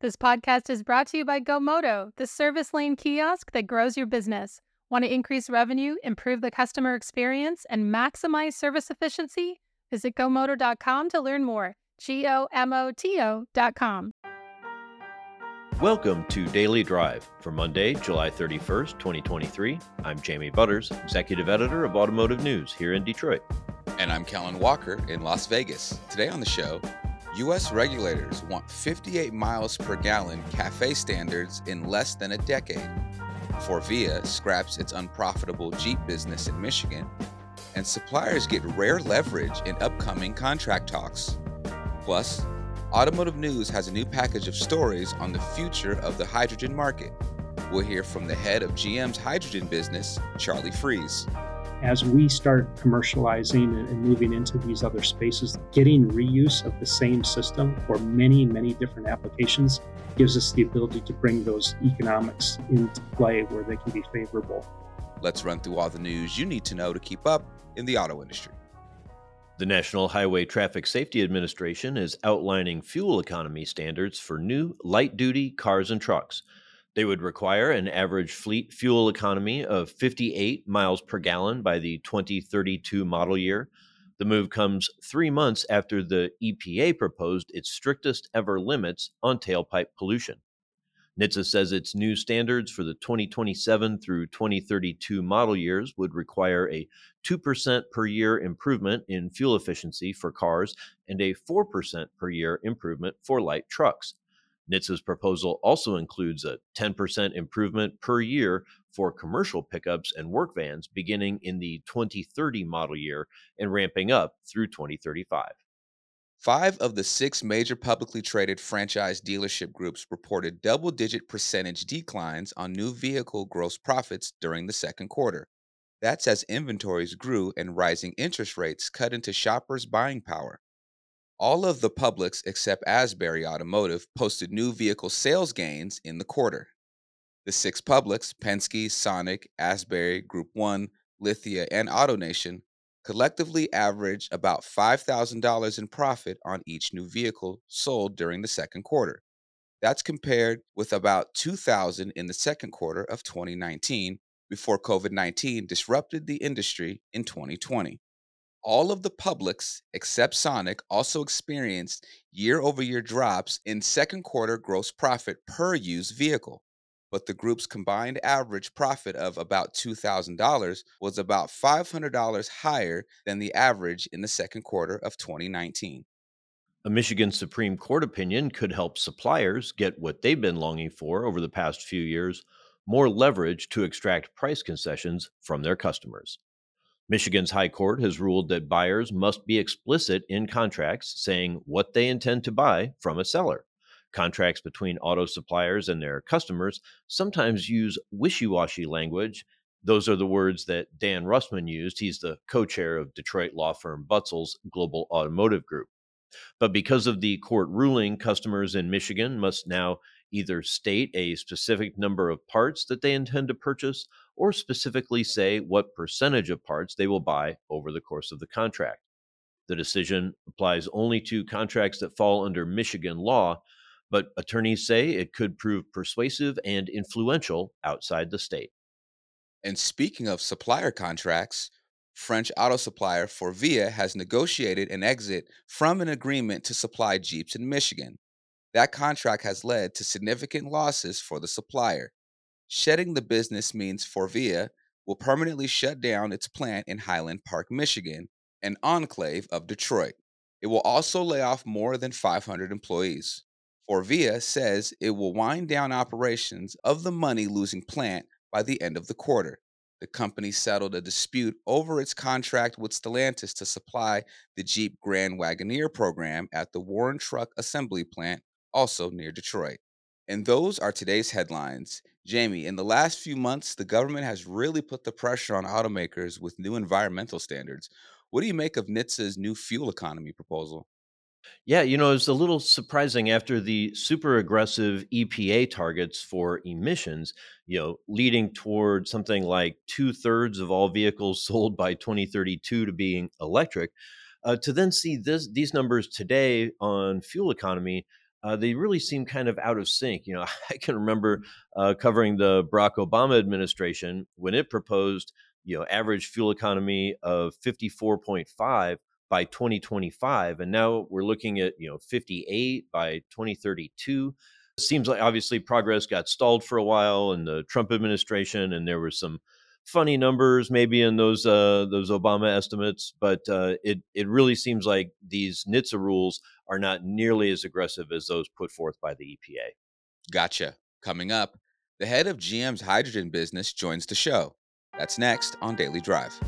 This podcast is brought to you by GoMoto, the service lane kiosk that grows your business. Want to increase revenue, improve the customer experience, and maximize service efficiency? Visit GoMoto.com to learn more. G O M O T O.com. Welcome to Daily Drive for Monday, July 31st, 2023. I'm Jamie Butters, Executive Editor of Automotive News here in Detroit. And I'm Kellen Walker in Las Vegas. Today on the show, U.S. regulators want 58 miles per gallon CAFE standards in less than a decade. Forvia scraps its unprofitable Jeep business in Michigan, and suppliers get rare leverage in upcoming contract talks. Plus, Automotive News has a new package of stories on the future of the hydrogen market. We'll hear from the head of GM's hydrogen business, Charlie Freese as we start commercializing and moving into these other spaces, getting reuse of the same system for many, many different applications gives us the ability to bring those economics into play where they can be favorable. Let's run through all the news you need to know to keep up in the auto industry. The National Highway Traffic Safety Administration is outlining fuel economy standards for new light duty cars and trucks. They would require an average fleet fuel economy of 58 miles per gallon by the 2032 model year. The move comes three months after the EPA proposed its strictest ever limits on tailpipe pollution. NHTSA says its new standards for the 2027 through 2032 model years would require a 2% per year improvement in fuel efficiency for cars and a 4% per year improvement for light trucks. NHTSA's proposal also includes a 10% improvement per year for commercial pickups and work vans beginning in the 2030 model year and ramping up through 2035. Five of the six major publicly traded franchise dealership groups reported double digit percentage declines on new vehicle gross profits during the second quarter. That's as inventories grew and rising interest rates cut into shoppers' buying power. All of the publics except Asbury Automotive posted new vehicle sales gains in the quarter. The six publics, Penske, Sonic, Asbury, Group 1, Lithia, and AutoNation, collectively averaged about $5,000 in profit on each new vehicle sold during the second quarter. That's compared with about 2000 in the second quarter of 2019 before COVID-19 disrupted the industry in 2020 all of the publics except Sonic also experienced year over year drops in second quarter gross profit per used vehicle. But the group's combined average profit of about $2,000 was about $500 higher than the average in the second quarter of 2019. A Michigan Supreme Court opinion could help suppliers get what they've been longing for over the past few years more leverage to extract price concessions from their customers. Michigan's High Court has ruled that buyers must be explicit in contracts saying what they intend to buy from a seller. Contracts between auto suppliers and their customers sometimes use wishy washy language. Those are the words that Dan Rustmann used. He's the co chair of Detroit law firm Butzel's Global Automotive Group. But because of the court ruling, customers in Michigan must now either state a specific number of parts that they intend to purchase or specifically say what percentage of parts they will buy over the course of the contract. The decision applies only to contracts that fall under Michigan law, but attorneys say it could prove persuasive and influential outside the state. And speaking of supplier contracts, French auto supplier Forvia has negotiated an exit from an agreement to supply Jeeps in Michigan. That contract has led to significant losses for the supplier. Shedding the business means Forvia will permanently shut down its plant in Highland Park, Michigan, an enclave of Detroit. It will also lay off more than 500 employees. Forvia says it will wind down operations of the money losing plant by the end of the quarter. The company settled a dispute over its contract with Stellantis to supply the Jeep Grand Wagoneer program at the Warren Truck Assembly Plant, also near Detroit. And those are today's headlines. Jamie, in the last few months, the government has really put the pressure on automakers with new environmental standards. What do you make of NHTSA's new fuel economy proposal? Yeah, you know, it's a little surprising after the super aggressive EPA targets for emissions, you know, leading toward something like two thirds of all vehicles sold by 2032 to being electric. Uh, to then see this, these numbers today on fuel economy uh, they really seem kind of out of sync. You know, I can remember uh, covering the Barack Obama administration when it proposed, you know, average fuel economy of 54.5 by 2025, and now we're looking at you know 58 by 2032. Seems like obviously progress got stalled for a while in the Trump administration, and there were some funny numbers maybe in those uh, those Obama estimates, but uh, it it really seems like these NHTSA rules are not nearly as aggressive as those put forth by the EPA. Gotcha. Coming up, the head of GM's hydrogen business joins the show. That's next on Daily Drive.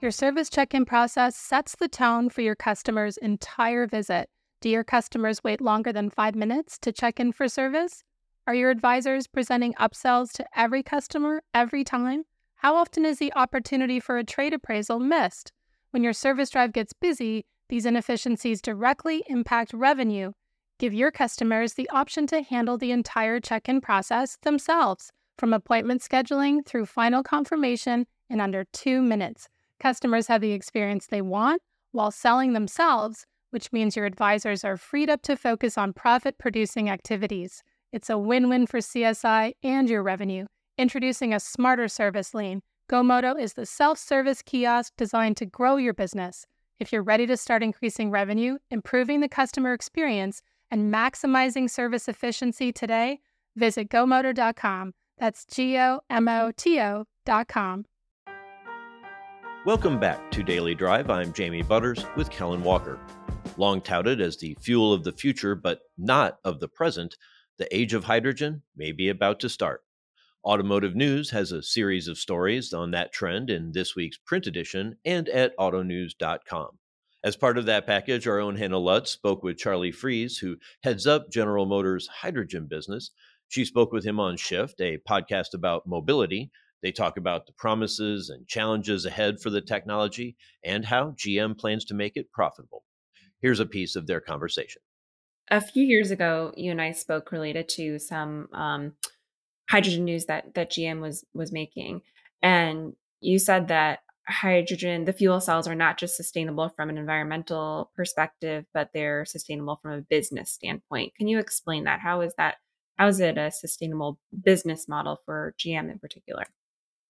Your service check in process sets the tone for your customer's entire visit. Do your customers wait longer than five minutes to check in for service? Are your advisors presenting upsells to every customer every time? How often is the opportunity for a trade appraisal missed? When your service drive gets busy, these inefficiencies directly impact revenue. Give your customers the option to handle the entire check in process themselves, from appointment scheduling through final confirmation in under two minutes. Customers have the experience they want while selling themselves, which means your advisors are freed up to focus on profit producing activities. It's a win win for CSI and your revenue. Introducing a smarter service lane, GoMoto is the self service kiosk designed to grow your business. If you're ready to start increasing revenue, improving the customer experience, and maximizing service efficiency today, visit GoMoto.com. That's G O M O T O.com. Welcome back to Daily Drive. I'm Jamie Butters with Kellen Walker. Long touted as the fuel of the future, but not of the present, the age of hydrogen may be about to start. Automotive News has a series of stories on that trend in this week's print edition and at autonews.com. As part of that package, our own Hannah Lutz spoke with Charlie Freese, who heads up General Motors' hydrogen business. She spoke with him on Shift, a podcast about mobility. They talk about the promises and challenges ahead for the technology and how GM plans to make it profitable. Here's a piece of their conversation a few years ago, you and I spoke related to some um, hydrogen news that that GM was was making, and you said that hydrogen, the fuel cells, are not just sustainable from an environmental perspective, but they're sustainable from a business standpoint. Can you explain that? How is that? How is it a sustainable business model for GM in particular?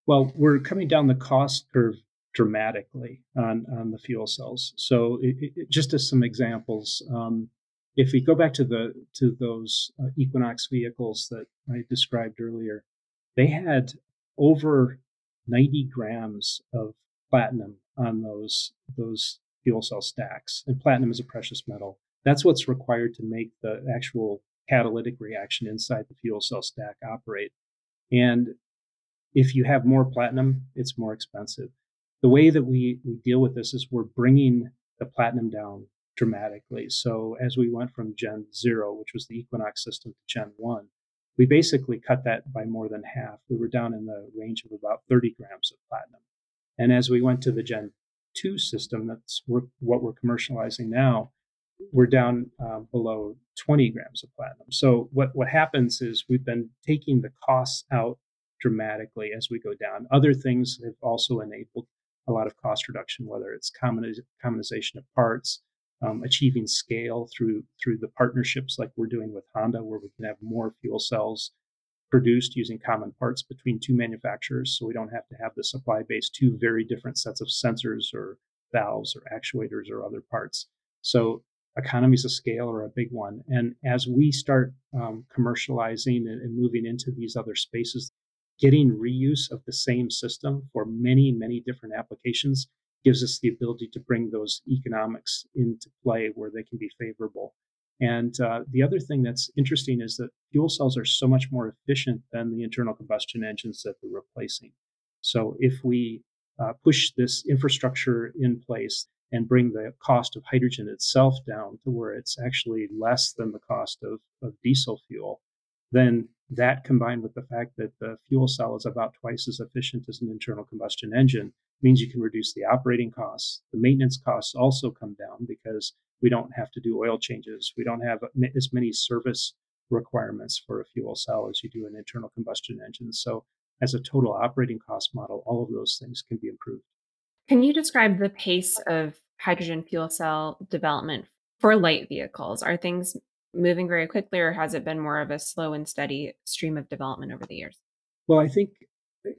Well, we're coming down the cost curve dramatically on, on the fuel cells. So, it, it, just as some examples, um, if we go back to the to those uh, Equinox vehicles that I described earlier, they had over 90 grams of platinum on those those fuel cell stacks, and platinum is a precious metal. That's what's required to make the actual catalytic reaction inside the fuel cell stack operate. And if you have more platinum, it's more expensive. The way that we, we deal with this is we're bringing the platinum down dramatically. So as we went from Gen 0, which was the Equinox system, to Gen 1, we basically cut that by more than half. We were down in the range of about 30 grams of platinum. And as we went to the Gen 2 system, that's what we're commercializing now, we're down uh, below 20 grams of platinum. So what, what happens is we've been taking the costs out dramatically as we go down. Other things have also enabled a lot of cost reduction, whether it's commoniz- commonization of parts, um, achieving scale through through the partnerships like we're doing with Honda, where we can have more fuel cells produced using common parts between two manufacturers, so we don't have to have the supply base two very different sets of sensors or valves or actuators or other parts. So economies of scale are a big one, and as we start um, commercializing and, and moving into these other spaces, getting reuse of the same system for many many different applications gives us the ability to bring those economics into play where they can be favorable. And uh, the other thing that's interesting is that fuel cells are so much more efficient than the internal combustion engines that they're replacing. So if we uh, push this infrastructure in place and bring the cost of hydrogen itself down to where it's actually less than the cost of, of diesel fuel, then that combined with the fact that the fuel cell is about twice as efficient as an internal combustion engine means you can reduce the operating costs. The maintenance costs also come down because we don't have to do oil changes. We don't have as many service requirements for a fuel cell as you do an internal combustion engine. So, as a total operating cost model, all of those things can be improved. Can you describe the pace of hydrogen fuel cell development for light vehicles? Are things moving very quickly, or has it been more of a slow and steady stream of development over the years? Well, I think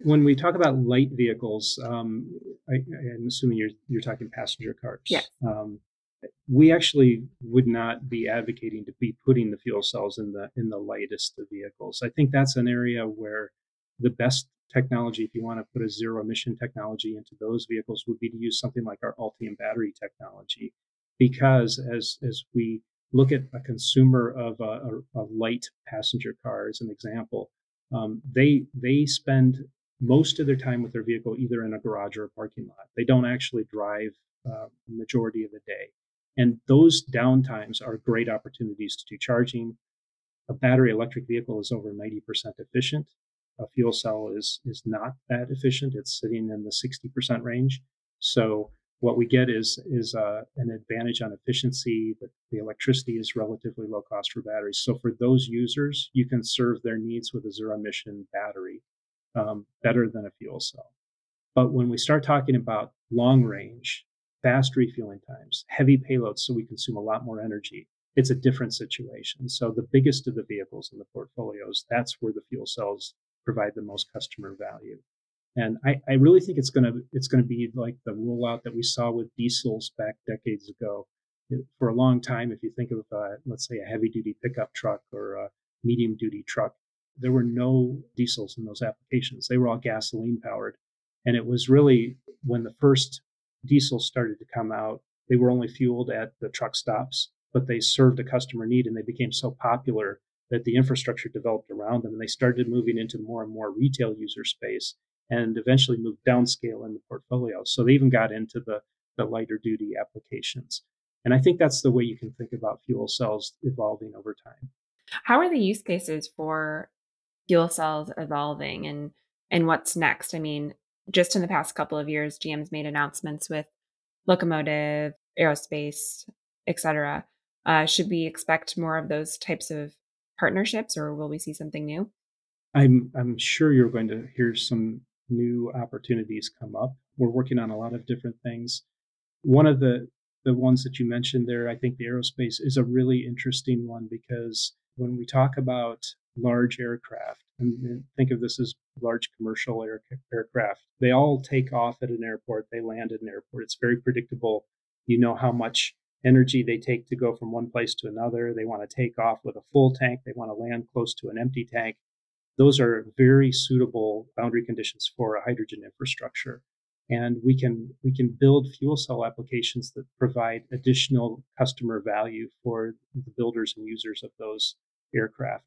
when we talk about light vehicles, um, I, am assuming you're you're talking passenger cars. Yes. Um, we actually would not be advocating to be putting the fuel cells in the in the lightest of vehicles. I think that's an area where the best technology, if you want to put a zero emission technology into those vehicles, would be to use something like our Ultium battery technology, because as as we look at a consumer of a, a, a light passenger car as an example, um, they they spend most of their time with their vehicle either in a garage or a parking lot. They don't actually drive uh, majority of the day. And those downtimes are great opportunities to do charging. A battery electric vehicle is over 90% efficient. A fuel cell is, is not that efficient. It's sitting in the 60% range. So what we get is, is uh, an advantage on efficiency. The, the electricity is relatively low cost for batteries. So for those users, you can serve their needs with a zero emission battery um, better than a fuel cell. But when we start talking about long range, fast refueling times, heavy payloads, so we consume a lot more energy, it's a different situation. So the biggest of the vehicles in the portfolios, that's where the fuel cells provide the most customer value. And I, I really think it's gonna it's gonna be like the rollout that we saw with diesels back decades ago. For a long time, if you think of uh, let's say a heavy duty pickup truck or a medium duty truck, there were no diesels in those applications. They were all gasoline powered. And it was really when the first diesels started to come out, they were only fueled at the truck stops, but they served a customer need and they became so popular that the infrastructure developed around them and they started moving into more and more retail user space and eventually moved downscale in the portfolio. So they even got into the, the lighter duty applications. And I think that's the way you can think about fuel cells evolving over time. How are the use cases for fuel cells evolving and and what's next? I mean, just in the past couple of years, GM's made announcements with locomotive, aerospace, etc. Uh, should we expect more of those types of partnerships, or will we see something new? I'm I'm sure you're going to hear some new opportunities come up. We're working on a lot of different things. One of the the ones that you mentioned there, I think the aerospace is a really interesting one because when we talk about large aircraft, and think of this as large commercial air, aircraft. They all take off at an airport, they land at an airport. It's very predictable. You know how much energy they take to go from one place to another. They want to take off with a full tank, they want to land close to an empty tank. Those are very suitable boundary conditions for a hydrogen infrastructure. And we can we can build fuel cell applications that provide additional customer value for the builders and users of those aircraft.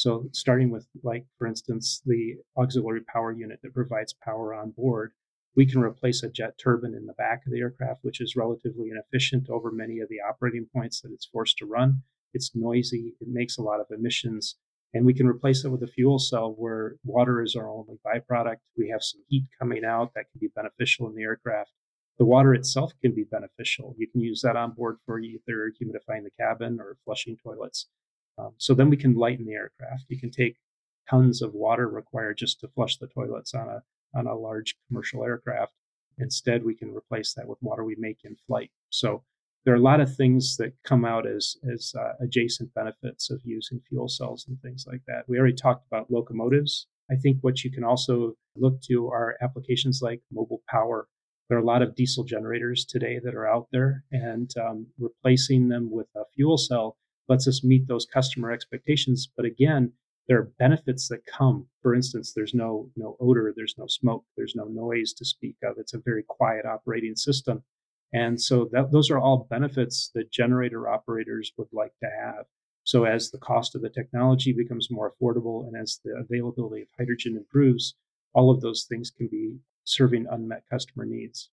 So starting with like, for instance, the auxiliary power unit that provides power on board, we can replace a jet turbine in the back of the aircraft, which is relatively inefficient over many of the operating points that it's forced to run. It's noisy. It makes a lot of emissions. And we can replace it with a fuel cell where water is our only byproduct. We have some heat coming out that can be beneficial in the aircraft. The water itself can be beneficial. You can use that on board for either humidifying the cabin or flushing toilets. Um, so then we can lighten the aircraft. You can take tons of water required just to flush the toilets on a on a large commercial aircraft. Instead, we can replace that with water we make in flight. So there are a lot of things that come out as as uh, adjacent benefits of using fuel cells and things like that. We already talked about locomotives. I think what you can also look to are applications like mobile power. There are a lot of diesel generators today that are out there, and um, replacing them with a fuel cell lets us meet those customer expectations. But again, there are benefits that come. For instance, there's no no odor, there's no smoke, there's no noise to speak of. It's a very quiet operating system, and so that, those are all benefits that generator operators would like to have. So as the cost of the technology becomes more affordable and as the availability of hydrogen improves, all of those things can be serving unmet customer needs.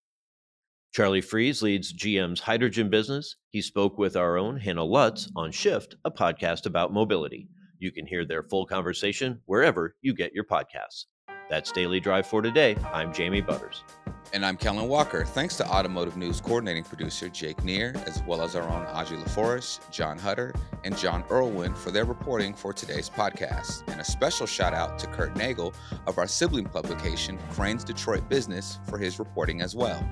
Charlie Freese leads GM's hydrogen business. He spoke with our own Hannah Lutz on Shift, a podcast about mobility. You can hear their full conversation wherever you get your podcasts. That's Daily Drive for today. I'm Jamie Butters. And I'm Kellen Walker. Thanks to Automotive News coordinating producer Jake Neer, as well as our own Audrey LaForest, John Huetter, and John Irwin for their reporting for today's podcast. And a special shout out to Kurt Nagl of our sibling publication, Crain's Detroit Business, for his reporting as well.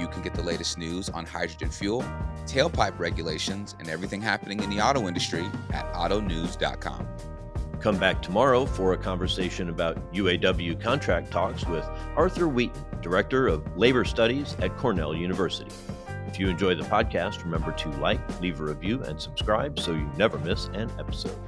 You can get the latest news on hydrogen fuel, tailpipe regulations, and everything happening in the auto industry at autonews.com. Come back tomorrow for a conversation about UAW contract talks with Arthur Wheaton, Director of Labor Studies at Cornell University. If you enjoy the podcast, remember to like, leave a review, and subscribe so you never miss an episode.